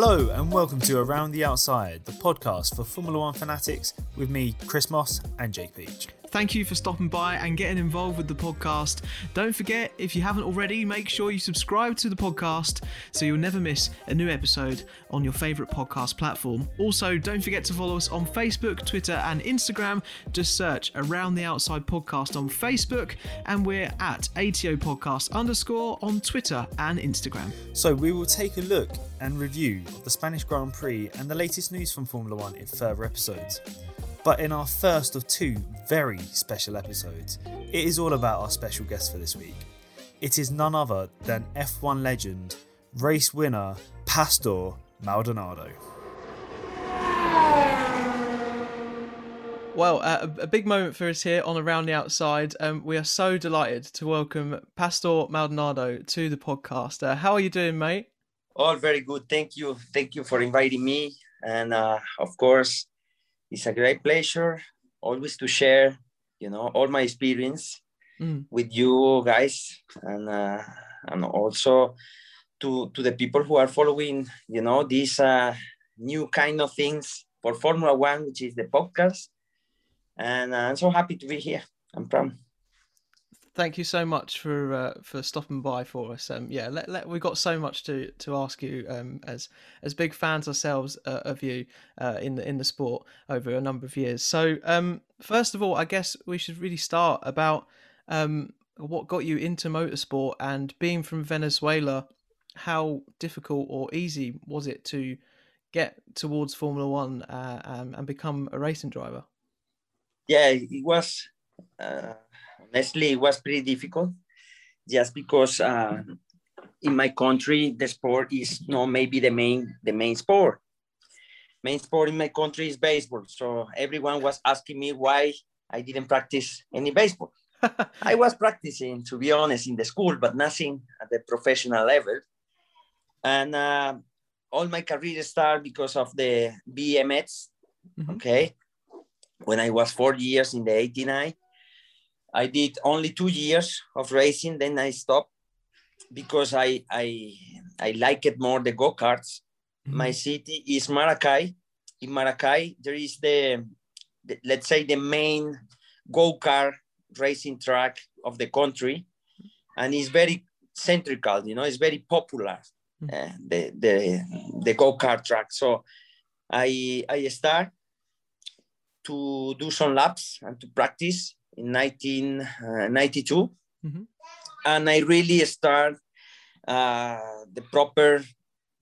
Hello and welcome to Around the Outside, the podcast for Formula One fanatics with me, Chris Moss and Jake Beach. Thank you for stopping by and getting involved with the podcast. Don't forget, if you haven't already, make sure you subscribe to the podcast so you'll never miss a new episode on your favourite podcast platform. Also, don't forget to follow us on Facebook, Twitter, and Instagram. Just search Around the Outside Podcast on Facebook, and we're at ATO Podcast underscore on Twitter and Instagram. So, we will take a look and review of the Spanish Grand Prix and the latest news from Formula One in further episodes. But in our first of two very special episodes, it is all about our special guest for this week. It is none other than F1 legend, race winner, Pastor Maldonado. Well, uh, a big moment for us here on Around the Outside. Um, we are so delighted to welcome Pastor Maldonado to the podcast. Uh, how are you doing, mate? All very good. Thank you. Thank you for inviting me. And uh, of course, it's a great pleasure always to share, you know, all my experience mm. with you guys, and uh, and also to to the people who are following, you know, these uh, new kind of things for Formula One, which is the podcast. And uh, I'm so happy to be here. I'm proud thank you so much for uh, for stopping by for us. Um, yeah, let, let, we've got so much to to ask you um, as as big fans ourselves uh, of you uh, in the in the sport over a number of years. So um, first of all, I guess we should really start about um, what got you into motorsport and being from Venezuela. How difficult or easy was it to get towards Formula One uh, um, and become a racing driver? Yeah, it was uh, honestly, it was pretty difficult just because uh, in my country, the sport is not maybe the main, the main sport. Main sport in my country is baseball. So everyone was asking me why I didn't practice any baseball. I was practicing, to be honest, in the school, but nothing at the professional level. And uh, all my career started because of the BMX. Mm-hmm. Okay. When I was four years in the 89, I did only two years of racing, then I stopped because I I I like it more the go karts. Mm-hmm. My city is Maracay. In Maracay, there is the, the let's say the main go kart racing track of the country, and it's very centrical. You know, it's very popular. Mm-hmm. Uh, the the the go kart track. So I I start to do some laps and to practice in 1992. Uh, mm-hmm. And I really start uh, the proper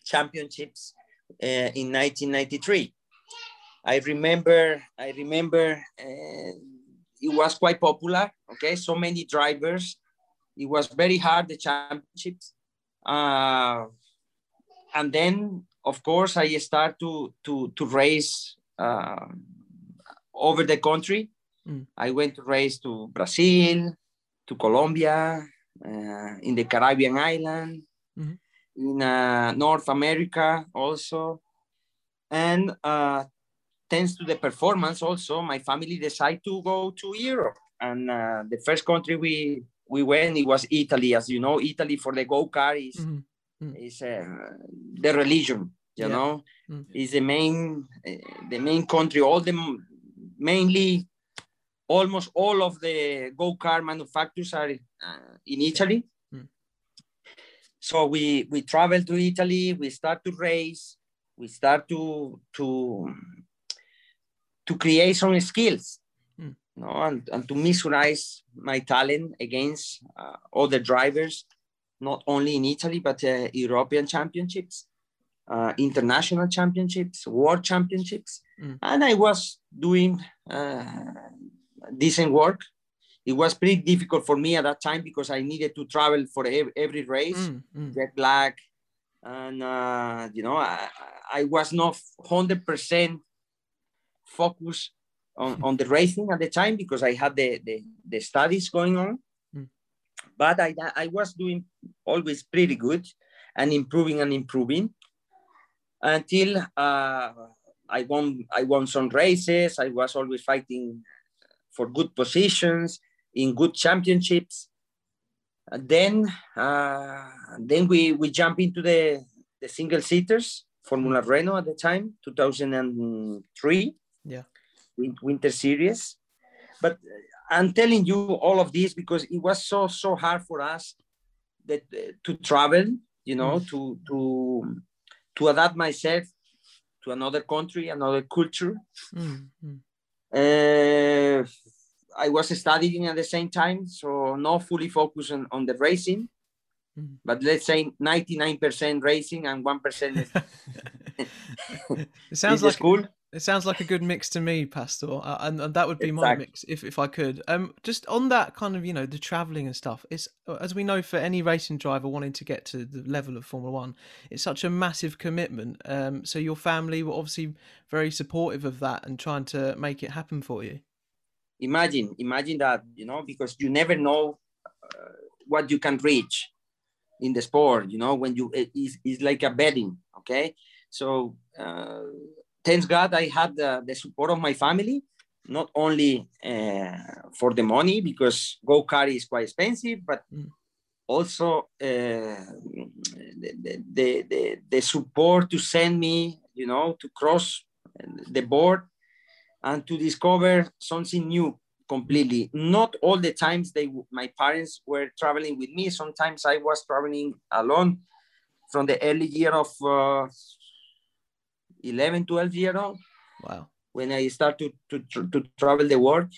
championships uh, in 1993. I remember, I remember uh, it was quite popular. Okay, so many drivers. It was very hard the championships, uh, and then of course I start to to to race uh, over the country. Mm. I went to race to Brazil, to Colombia, uh, in the Caribbean island, mm-hmm. in uh, North America also. And uh, thanks to the performance also, my family decided to go to Europe. And uh, the first country we, we went, it was Italy. As you know, Italy for the go-kart is, mm-hmm. is uh, the religion, you yeah. know, mm-hmm. is the main, uh, the main country, all the mainly almost all of the go-kart manufacturers are uh, in Italy. Mm. So we, we travel to Italy, we start to race, we start to, to, to create some skills mm. you know, and, and to mesmerize my talent against uh, other drivers, not only in Italy, but uh, European championships. Uh, international championships, world championships, mm. and I was doing uh, decent work. It was pretty difficult for me at that time because I needed to travel for every, race, mm, mm. jet lag, and uh, you know I, I was not hundred percent focused on, on the racing at the time because I had the the, the studies going on. Mm. But I I was doing always pretty good and improving and improving until uh, I won I won some races. I was always fighting for good positions in good championships. then uh, then we, we jump into the, the single seaters Formula Renault at the time, 2003. Yeah. Winter Series. But I'm telling you all of this because it was so so hard for us that uh, to travel, you know, mm. to to to adapt myself to another country, another culture. Mm. Uh, I was studying at the same time, so not fully focused on, on the racing, mm. but let's say 99% racing and 1% it sounds like school. It sounds like a good mix to me, Pastor, uh, and, and that would be exactly. my mix if, if I could. Um, just on that kind of you know the traveling and stuff. It's uh, as we know for any racing driver wanting to get to the level of Formula One, it's such a massive commitment. Um, so your family were obviously very supportive of that and trying to make it happen for you. Imagine, imagine that you know because you never know uh, what you can reach in the sport. You know when you it's, it's like a betting. Okay, so. Uh, thanks God I had the, the support of my family, not only uh, for the money because go kart is quite expensive, but mm. also uh, the, the, the, the support to send me, you know, to cross the board and to discover something new completely. Not all the times they my parents were traveling with me. Sometimes I was traveling alone from the early year of uh, 11, 12 year old. Wow. When I started to, to, to travel the world.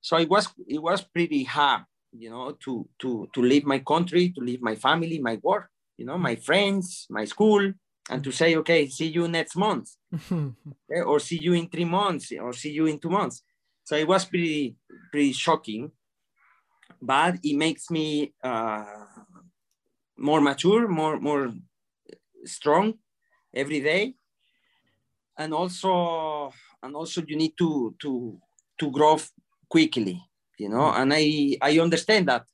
So it was, it was pretty hard, you know, to, to, to leave my country, to leave my family, my work, you know, my friends, my school, and to say, okay, see you next month, okay? or see you in three months, or see you in two months. So it was pretty, pretty shocking, but it makes me uh, more mature, more, more strong every day and also and also you need to to to grow quickly you know? Mm. and i i understand that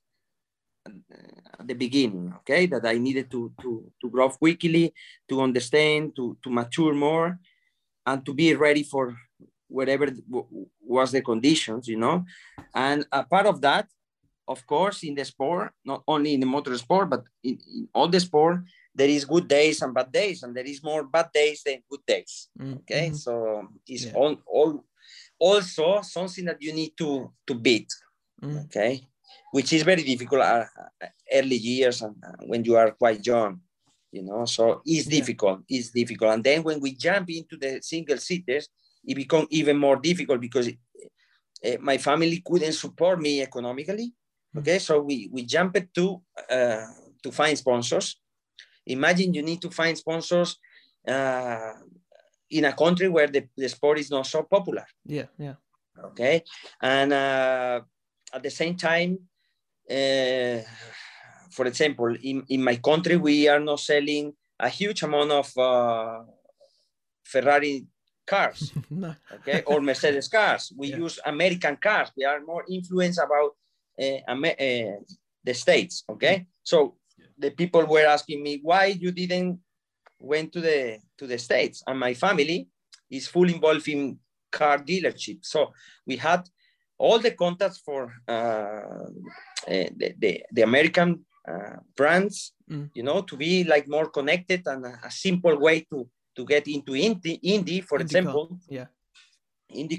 at the beginning okay? That i needed to to to grow quickly to understand to to mature more and to be ready for whatever was the conditions you know? And a part of that of course in the sport not only in the motorsport but in, in all the sport there is good days and bad days and there is more bad days than good days mm, okay mm-hmm. so it's yeah. all, all also something that you need to to beat mm. okay which is very difficult uh, uh early years and uh, when you are quite young you know so it's yeah. difficult it's difficult and then when we jump into the single seaters it becomes even more difficult because it, uh, my family couldn't support me economically mm. okay so we we jumped to uh, to find sponsors Imagine you need to find sponsors uh, in a country where the, the sport is not so popular. Yeah, yeah. Okay. And uh, at the same time, uh, for example, in, in my country, we are not selling a huge amount of uh, Ferrari cars, no. okay, or Mercedes cars. We yeah. use American cars. We are more influenced about uh, uh, the states, okay. So the people were asking me why you didn't went to the to the states? And my family is fully involved in car dealership. So we had all the contacts for uh, eh, the, the, the american uh, brands mm. you know to be like more connected and a, a simple way to to get into Indy, Indy for example. yeah.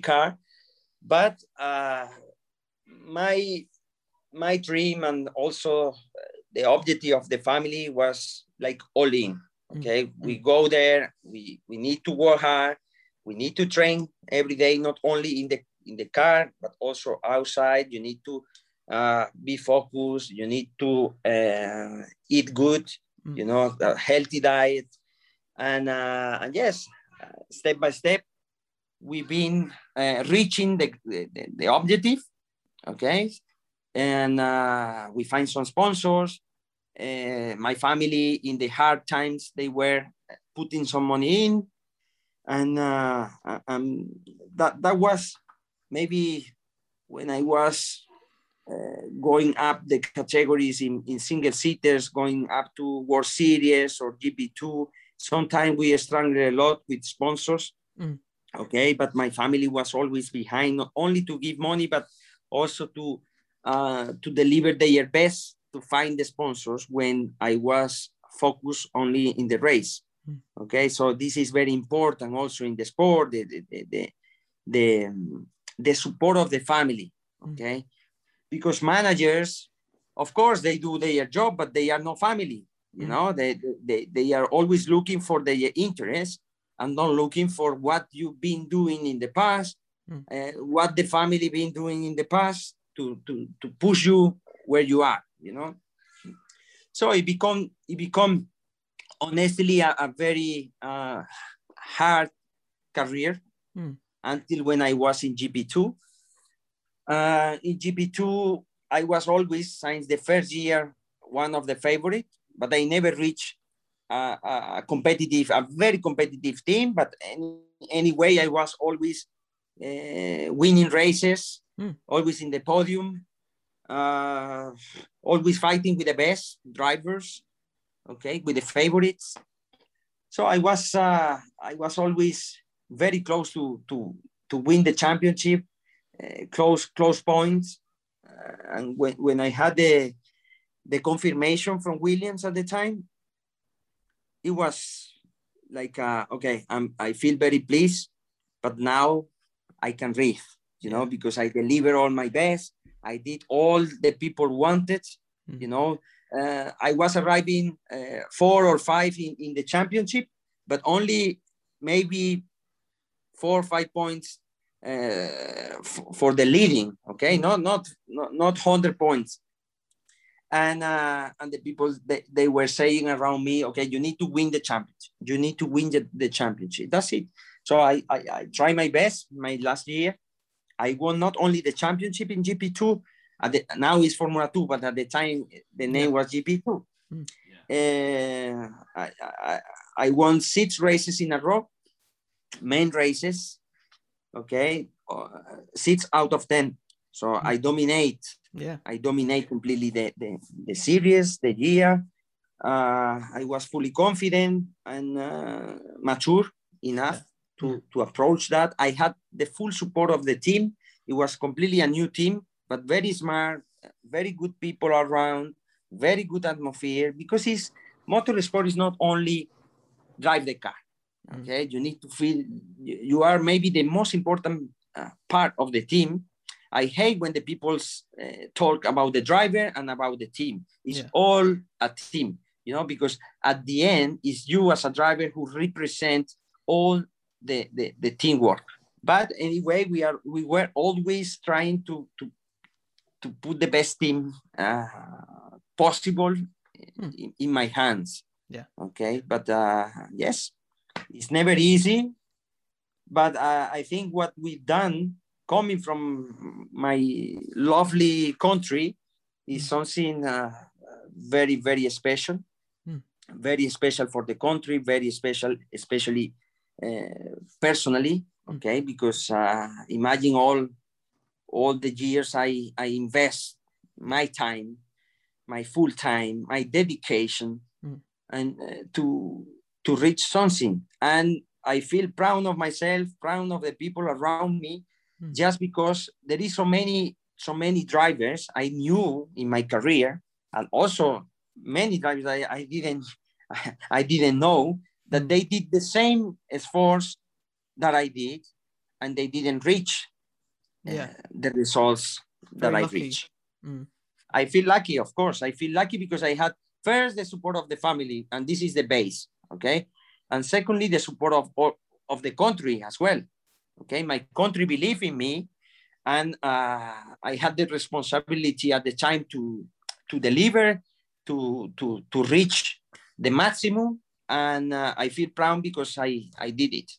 Car. But uh, my my dream and also the objective of the family was like all in. Okay, mm-hmm. we go there. We we need to work hard. We need to train every day, not only in the in the car but also outside. You need to uh, be focused. You need to uh, eat good. Mm-hmm. You know, a healthy diet, and uh, and yes, step by step, we've been uh, reaching the, the the objective. Okay, and uh, we find some sponsors. Uh, my family in the hard times they were putting some money in, and uh, um, that that was maybe when I was uh, going up the categories in, in single seaters, going up to World Series or GP2. Sometimes we struggled a lot with sponsors. Mm. Okay, but my family was always behind, not only to give money, but also to uh, to deliver their best to find the sponsors when I was focused only in the race. Mm. Okay, so this is very important also in the sport, the the the the, the support of the family. Hmm. Okay, because managers, of course, they do their job, but they are no family. You mm. know, they, they they are always looking for their interest and not looking for what you've been doing in the past, uh, what the family been doing in the past to to to push you where you are. You know, so it become it become honestly a, a very uh, hard career mm. until when I was in GP2. Uh, in GP2, I was always, since the first year, one of the favorite, but I never reached a, a competitive, a very competitive team. But any, anyway, I was always uh, winning races, mm. always in the podium, uh, always fighting with the best drivers okay, with the favorites. So I was uh, I was always very close to to to win the championship, uh, close close points, uh, and when when I had the the confirmation from Williams at the time, it was like uh, okay, I'm I feel very pleased, but now I can breathe, you know, because I deliver all my best. I did all the people wanted, mm-hmm. you know uh, I was arriving uh, four or five in, in the championship, but only maybe four or five points uh, for the leading. Okay, not not not not hundred points. And uh, and the people they, they were saying around me, okay, you need to win the championship. You need to win the, the championship. That's it. So I, I I try my best. My last year, I won not only the championship in GP two, the, now it's Formula 2, but at the time the name yeah. was GP2. Mm. Uh, I, I, I won six races in a row, main races, okay, uh, six out of 10. So mm. I dominate. Yeah. I dominate completely the, the, the series, the year. Uh, I was fully confident and uh, mature enough yeah. To, to approach that. I had the full support of the team. It was completely a new team but very smart, very good people around, very good atmosphere because it's motorsport is not only drive the car. Mm. Okay, mm. you need to feel you are maybe the most important uh, part of the team. I hate when the people uh, talk about the driver and about the team. It's yeah. all a team, you know, because at the end, it's you as a driver who represent all the, the, the teamwork. But anyway, we are we were always trying to, to to put the best team uh, possible hmm. in, in, my hands. Yeah. Okay. But uh, yes, it's never easy. But uh, I think what we've done, coming from my lovely country, is hmm. something uh, very, very special. Hmm. Very special for the country. Very special, especially personally. Hmm. Okay, because uh, imagine all all the years I, I invest my time, my full time, my dedication, mm. and uh, to to reach something. And I feel proud of myself, proud of the people around me, mm. just because there is so many so many drivers I knew in my career, and also many drivers I, I didn't I didn't know that hmm. they did the same efforts that I did, and they didn't reach yeah. Uh, the results Very that I reach. Mm. I feel lucky, of course. I feel lucky because I had first the support of the family, and this is the base, okay? And secondly, the support of, of the country as well, okay? My country believed in me, and uh, I had the responsibility at the time to, to deliver, to, to, to reach the maximum, and uh, I feel proud because I, I did it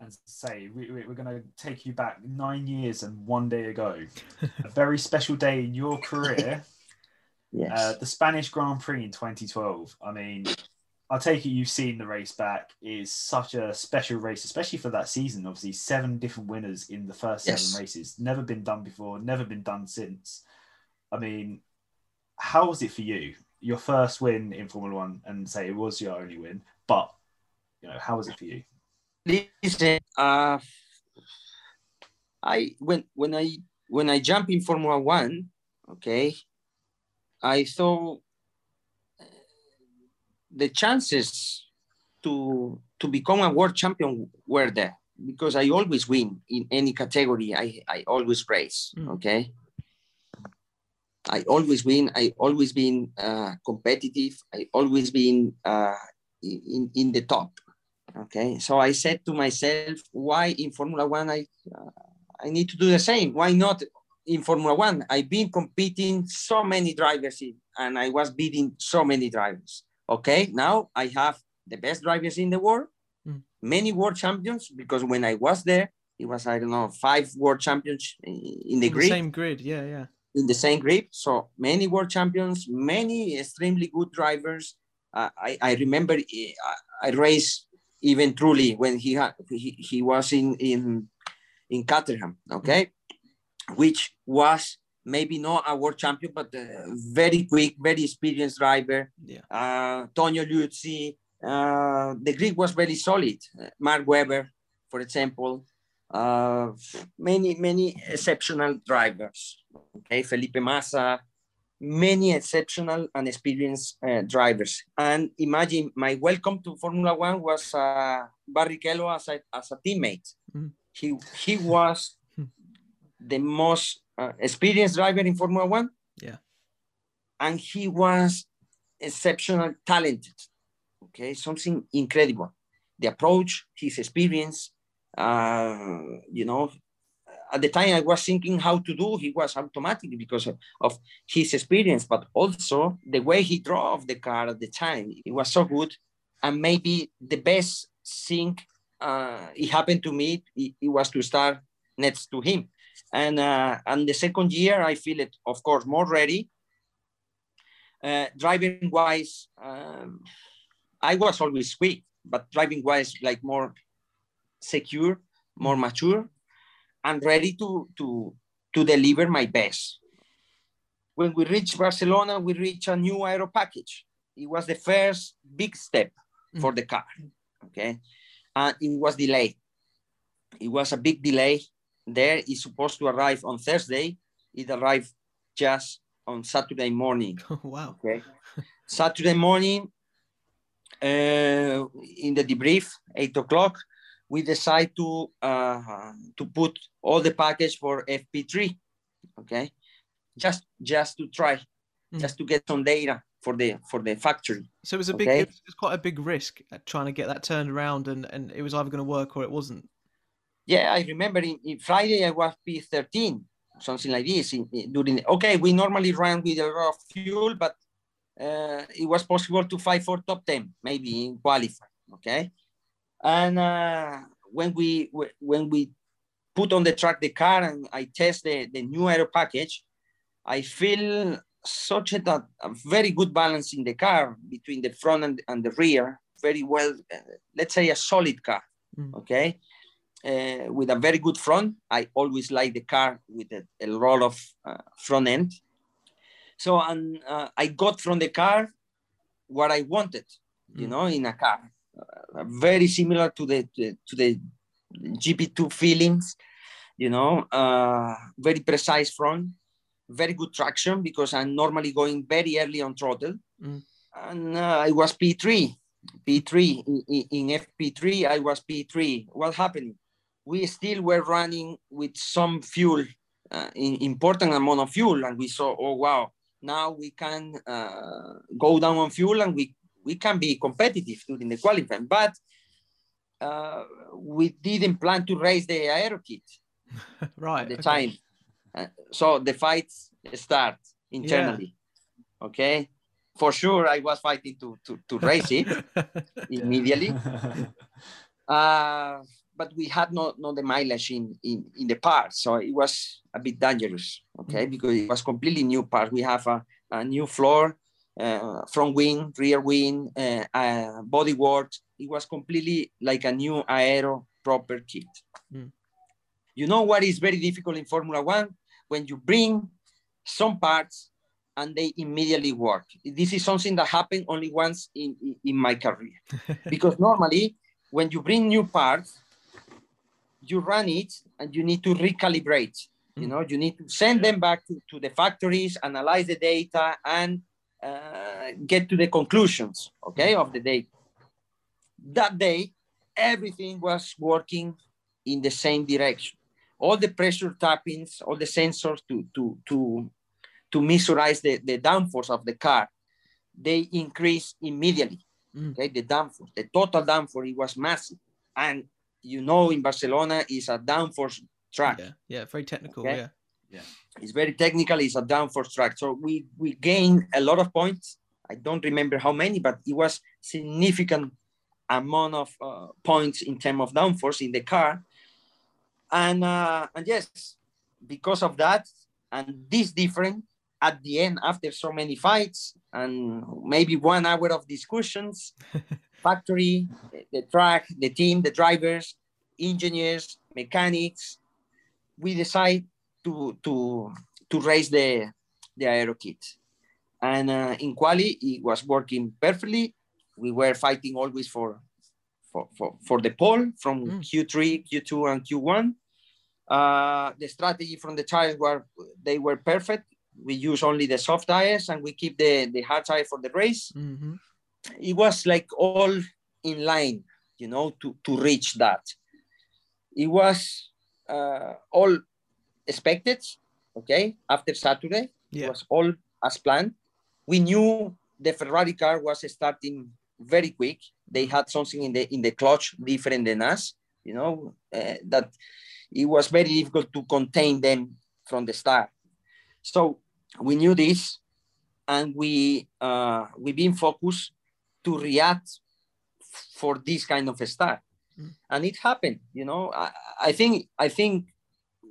and say we, we're going to take you back nine years and one day ago, a very special day in your career. yes. Uh, the Spanish Grand Prix in 2012. I mean, I take it you've seen the race back. Is such a special race, especially for that season. Obviously, seven different winners in the first yes. seven races. Never been done before. Never been done since. I mean, how was it for you? Your first win in Formula One, and say it was your only win, but you know, how was it for you? Listen, uh, I when when I when I jump in Formula One, okay, I thought uh, the chances to to become a world champion were there because I always win in any category. I, I always race. Mm. Okay. I always win. I always been uh, competitive. I always been uh, in, in the top. Okay. So I said to myself, why in Formula One I uh, I need to do the same? Why not in Formula One? I've been competing so many drivers in, and I was beating so many drivers. Okay. Now I have the best drivers in the world many world champions because when I was there, it was I don't know five world champions in the in grid. The same grid, yeah, yeah. In the same grid, so many world champions, many extremely good drivers. I I remember I, raced even Trulli when he had he, he was in in in Caterham, okay, which was maybe not a world champion, but a very quick, very experienced driver. Yeah. Uh, Tonio Liuzzi, uh, the Greek was very solid. Mark Webber, for example, uh, many, many exceptional drivers. Okay, Felipe Massa, many exceptional and experienced uh, drivers. And imagine my welcome to Formula One was uh, Barrichello as a, as a teammate. Mm. He, he was hmm. the most uh, experienced driver in Formula One. Yeah. And he was exceptional talented okay something incredible the approach his experience uh, you know at the time i was thinking how to do he was automatic because of, of his experience but also the way he drove the car at the time. It was so good and maybe the best thing uh, it happened to me it, it, was to start next to him. And uh, and the second year i feel it of course more ready. Uh, driving wise um, I was always quick, but driving wise, like more secure, more mature, and ready to to to deliver my best. When we reached Barcelona, we reached a new aero package. It was the first big step mm. for the car. Okay, and it was delayed. It was a big delay. There is supposed to arrive on Thursday. It arrived just on Saturday morning. wow. Okay. Saturday morning, uh, in the debrief, eight o'clock, we decide to uh, to put all the package for FP3. Okay, just just to try, mm. just to get some data for the for the factory. So it was a big, okay? it was quite a big risk trying to get that turned around, and and it was either going to work or it wasn't. Yeah, I remember in, in Friday I was P13, something like this. In, in, during okay, we normally run with a lot of fuel, but uh, it was possible to fight for top 10, maybe in qualify. Okay. And uh, when we when we put on the track the car and I test the, the new aero package, I feel such a, a very good balance in the car between the front and, and the rear. Very well, uh, let's say a solid car. Mm. Okay. Uh, with a very good front. I always like the car with a, a roll of uh, front end. So and uh, I got from the car what I wanted, you mm. know, in a car, very similar to the to, the GP2 feelings, you know, uh, very precise front, very good traction because I'm normally going very early on throttle, mm. and uh, I was P3, P3 in, in FP3. I was P3. What happened? We still were running with some fuel, uh, in important amount of fuel, and we saw, oh wow, now we can uh, go down on fuel and we, we can be competitive during the qualifying. But uh, we didn't plan to raise the aero kit right at the okay. time. Uh, so the fights start internally. Yeah. Okay. For sure, I was fighting to, to, to race it immediately. Uh, but we had not no the mileage in, in, in the part. So it was a bit dangerous, okay, mm-hmm. because it was completely new part. We have a, a new floor, uh, front wing, rear wing, uh, uh, body work. It was completely like a new aero proper kit. Mm. You know what is very difficult in Formula One? When you bring some parts and they immediately work. This is something that happened only once in, in, in my career. because normally when you bring new parts, you run it and you need to recalibrate. Mm. You know, you need to send them back to, to the factories, analyze the data, and uh, get to the conclusions, okay, of the day. that day, everything was working in the same direction. All the pressure tappings, all the sensors to to to to measurize the, the downforce of the car, they increase immediately. Mm. Okay, the downforce, the total downforce, it was massive. And you know, in Barcelona is a downforce track. Yeah, yeah, very technical. Okay? Yeah, yeah, it's very technical. It's a downforce track. So we we gained a lot of points. I don't remember how many, but it was significant amount of uh, points in terms of downforce in the car. And uh, and yes, because of that, and this different, at the end after so many fights and maybe one hour of discussions factory the track the team the drivers engineers mechanics we decide to to to raise the the aero kit and uh, in quali it was working perfectly we were fighting always for for for, for the pole from mm. q3 q2 and q1 uh, the strategy from the tires were they were perfect we use only the soft tires and we keep the, the hard tire for the race. Mm-hmm. It was like all in line, you know, to, to reach that. It was uh, all expected, okay, after Saturday. Yeah. It was all as planned. We knew the Ferrari car was starting very quick. They had something in the in the clutch different than us, you know, uh, that it was very difficult to contain them from the start. So we knew this and we uh, we've been focused to react for this kind of a start mm. and it happened you know I, I, think i think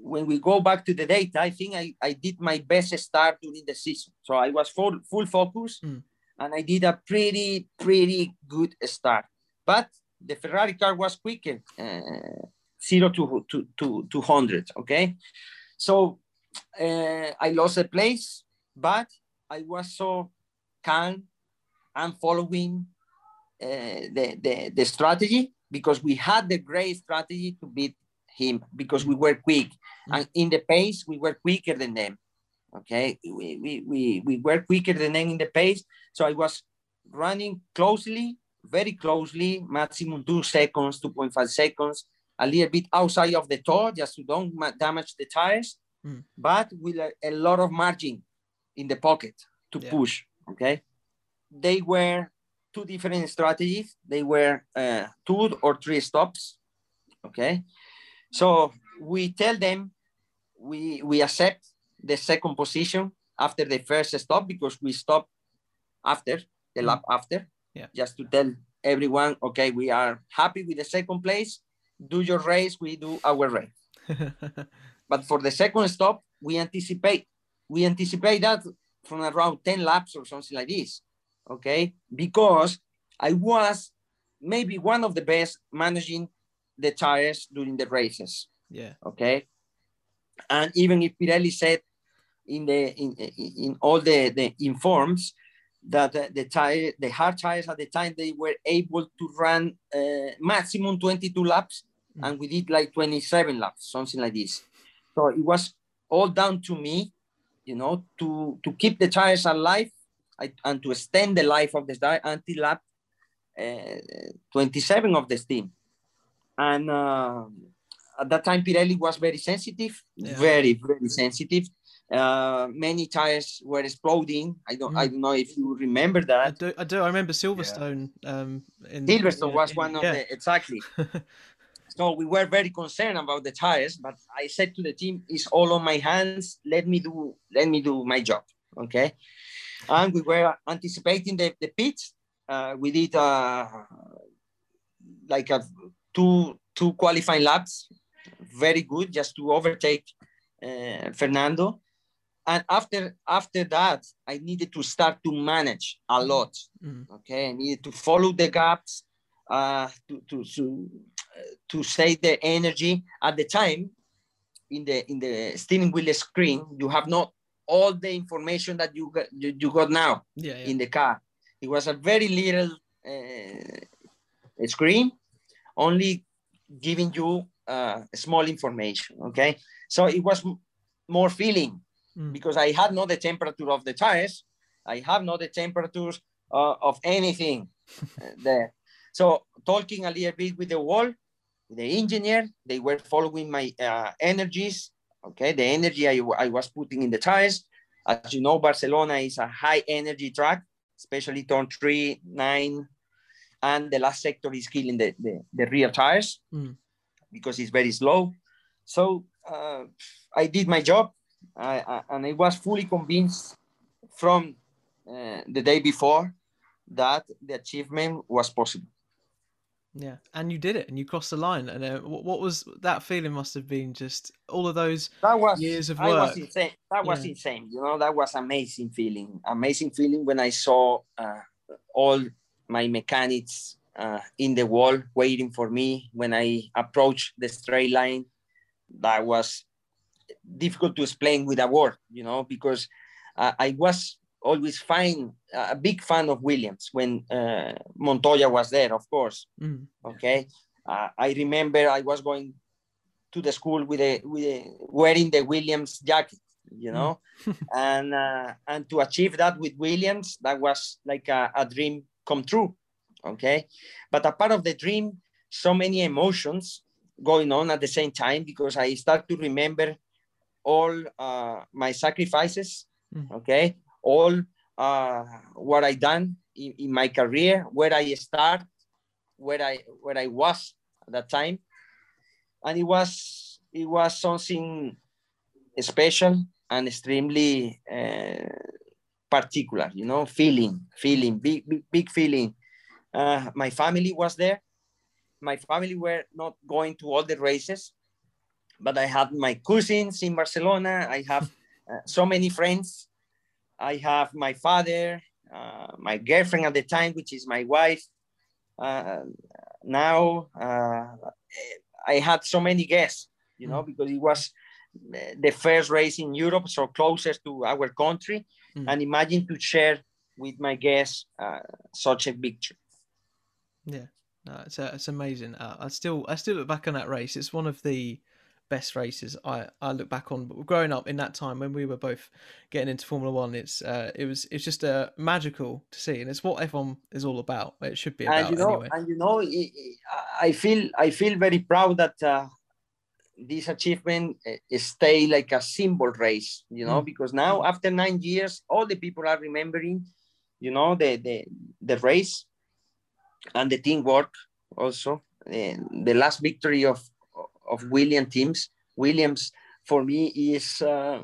when we go back to the data i think i, I did my best start during the season. So i was full full focus mm. and i did a pretty pretty good start. But the ferrari car was quicker uh, zero to, to, to, to 100 okay? So uh, I lost a place, but I was so calm and following uh, the, the, the strategy because we had the great strategy to beat him because we were quick. Mm-hmm. And in the pace, we were quicker than them. Okay, we, we, we, we were quicker than them in the pace. So I was running closely, very closely, maximum two seconds, 2.5 seconds, a little bit outside of the toe just to don't damage the tires mm. but with a, a, lot of margin in the pocket to yeah. push. Okay, they were two different strategies. They were uh, two or three stops. Okay, so we tell them we we accept the second position after the first stop because we stop after the lap mm-hmm. after. Yeah. Just to tell everyone, okay, we are happy with the second place. Do your race, we do our race. But for the second stop, we anticipate we anticipate that from around 10 laps or something like this. Okay. Because I was maybe one of the best managing the tires during the races. Yeah. Okay. And even if Pirelli said in the in, in all the, the informs that the tire the hard tires at the time they were able to run uh, maximum 22 laps mm. and we did like 27 laps something like this so it was all down to me, you know, to, to keep the tires alive and to extend the life of the tire until lap uh, 27 of the steam. And uh, at that time, Pirelli was very sensitive, yeah. very, very sensitive. Uh, many tires were exploding. I don't, mm. I don't know if you remember that. I do. I do. I remember Silverstone. Yeah. Um, in, Silverstone was in, one of yeah. the exactly. So we were very concerned about the tires, but I said to the team, "It's all on my hands. Let me do, let me do my job." Okay, and we were anticipating the the pits. Uh, we did uh, like a two two qualifying laps, very good, just to overtake uh, Fernando. And after after that, I needed to start to manage a lot. Mm. Okay, I needed to follow the gaps, uh, to, to, to to save the energy at the time in the in the steering wheel screen you have not all the information that you got you, you got now yeah, yeah. in the car it was a very little uh, screen only giving you uh, small information okay so it was more feeling mm. because i had not the temperature of the tires i have not the temperatures uh, of anything uh, there So talking a little bit with the wall, the engineer, they were following my uh, energies, okay, the energy I, I was putting in the tires. As you know, Barcelona is a high energy track, especially turn three, nine, and the last sector is killing the, the, the rear tires mm. because it's very slow. So uh, I did my job I, I, and I was fully convinced from uh, the day before that the achievement was possible. Yeah, and you did it, and you crossed the line. And uh, what, what, was that feeling? Must have been just all of those that was, years of work. Was insane. That was yeah. insane. You know, that was amazing feeling. Amazing feeling when I saw uh, all my mechanics uh, in the wall waiting for me. When I approached the straight line, that was difficult to explain with a word. You know, because uh, I was always fine, a big fan of Williams when uh, Montoya was there, of course. Mm. Okay, uh, I remember I was going to the school with a, with a wearing the Williams jacket, you know, mm. and uh, and to achieve that with Williams, that was like a, a dream come true. Okay, but a part of the dream, so many emotions going on at the same time because I start to remember all uh, my sacrifices. Mm. Okay, all uh, what I done in, in, my career, where I start, where I where I was at that time, and it was it was something special and extremely uh, particular. You know, feeling, feeling, big, big, big feeling. Uh, my family was there. My family were not going to all the races, but I had my cousins in Barcelona. I have uh, so many friends I have my father, uh, my girlfriend at the time, which is my wife. Uh, now uh, I had so many guests, you know, mm. because it was the first race in Europe, so closest to our country. Mm. And imagine to share with my guests uh, such a victory. Yeah, no, it's, uh, it's amazing. Uh, I still I still look back on that race. It's one of the best races I, I look back on. But growing up in that time when we were both getting into Formula One, it's uh, it was it's just uh, magical to see, and it's what everyone is all about. It should be about and you know, anyway. And you know, I feel I feel very proud that uh, this achievement uh, stay like a symbol race. You know, mm. because now after nine years, all the people are remembering, you know, the the the race and the teamwork also. the last victory of of Williams teams. Williams, for me, is uh,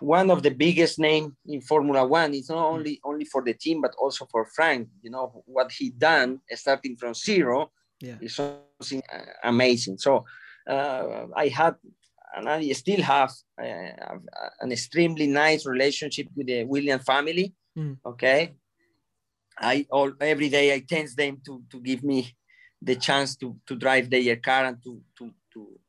one of the biggest name in Formula One. It's not only only for the team, but also for Frank. You know what he done, starting from zero, yeah. is something uh, amazing. So uh, I had, and I still have, uh, an extremely nice relationship with the Williams family. Mm. Okay, I all every day I thank them to to give me the chance to to drive their car and to to to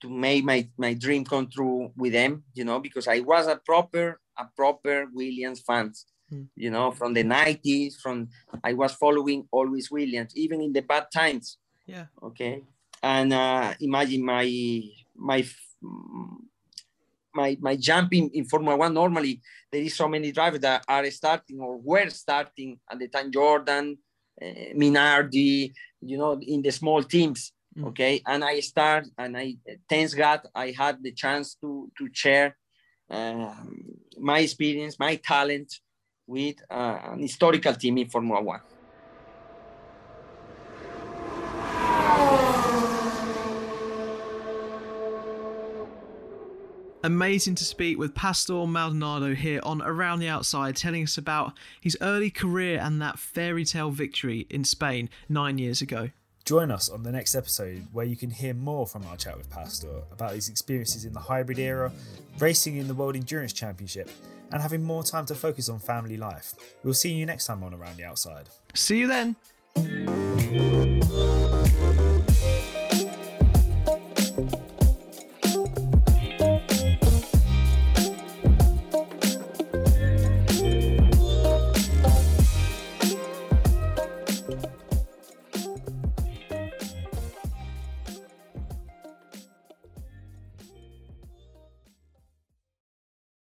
to make my my dream come true with them you know because i was a proper a proper williams fan mm. you know from the 90s from i was following always williams even in the bad times yeah okay and uh, imagine my my my my jumping in Formula One. Normally, there is so many drivers that are starting or were starting at the time. Jordan, uh, Minardi, you know, in the small teams. Mm. Okay, and I start, and I thanks God I had the chance to to share uh, my experience, my talent with uh, an historical team in Formula One. Amazing to speak with Pastor Maldonado here on Around the Outside, telling us about his early career and that fairy tale victory in Spain nine years ago. Join us on the next episode where you can hear more from our chat with Pastor about his experiences in the hybrid era, racing in the World Endurance Championship, and having more time to focus on family life. We'll see you next time on Around the Outside. See you then.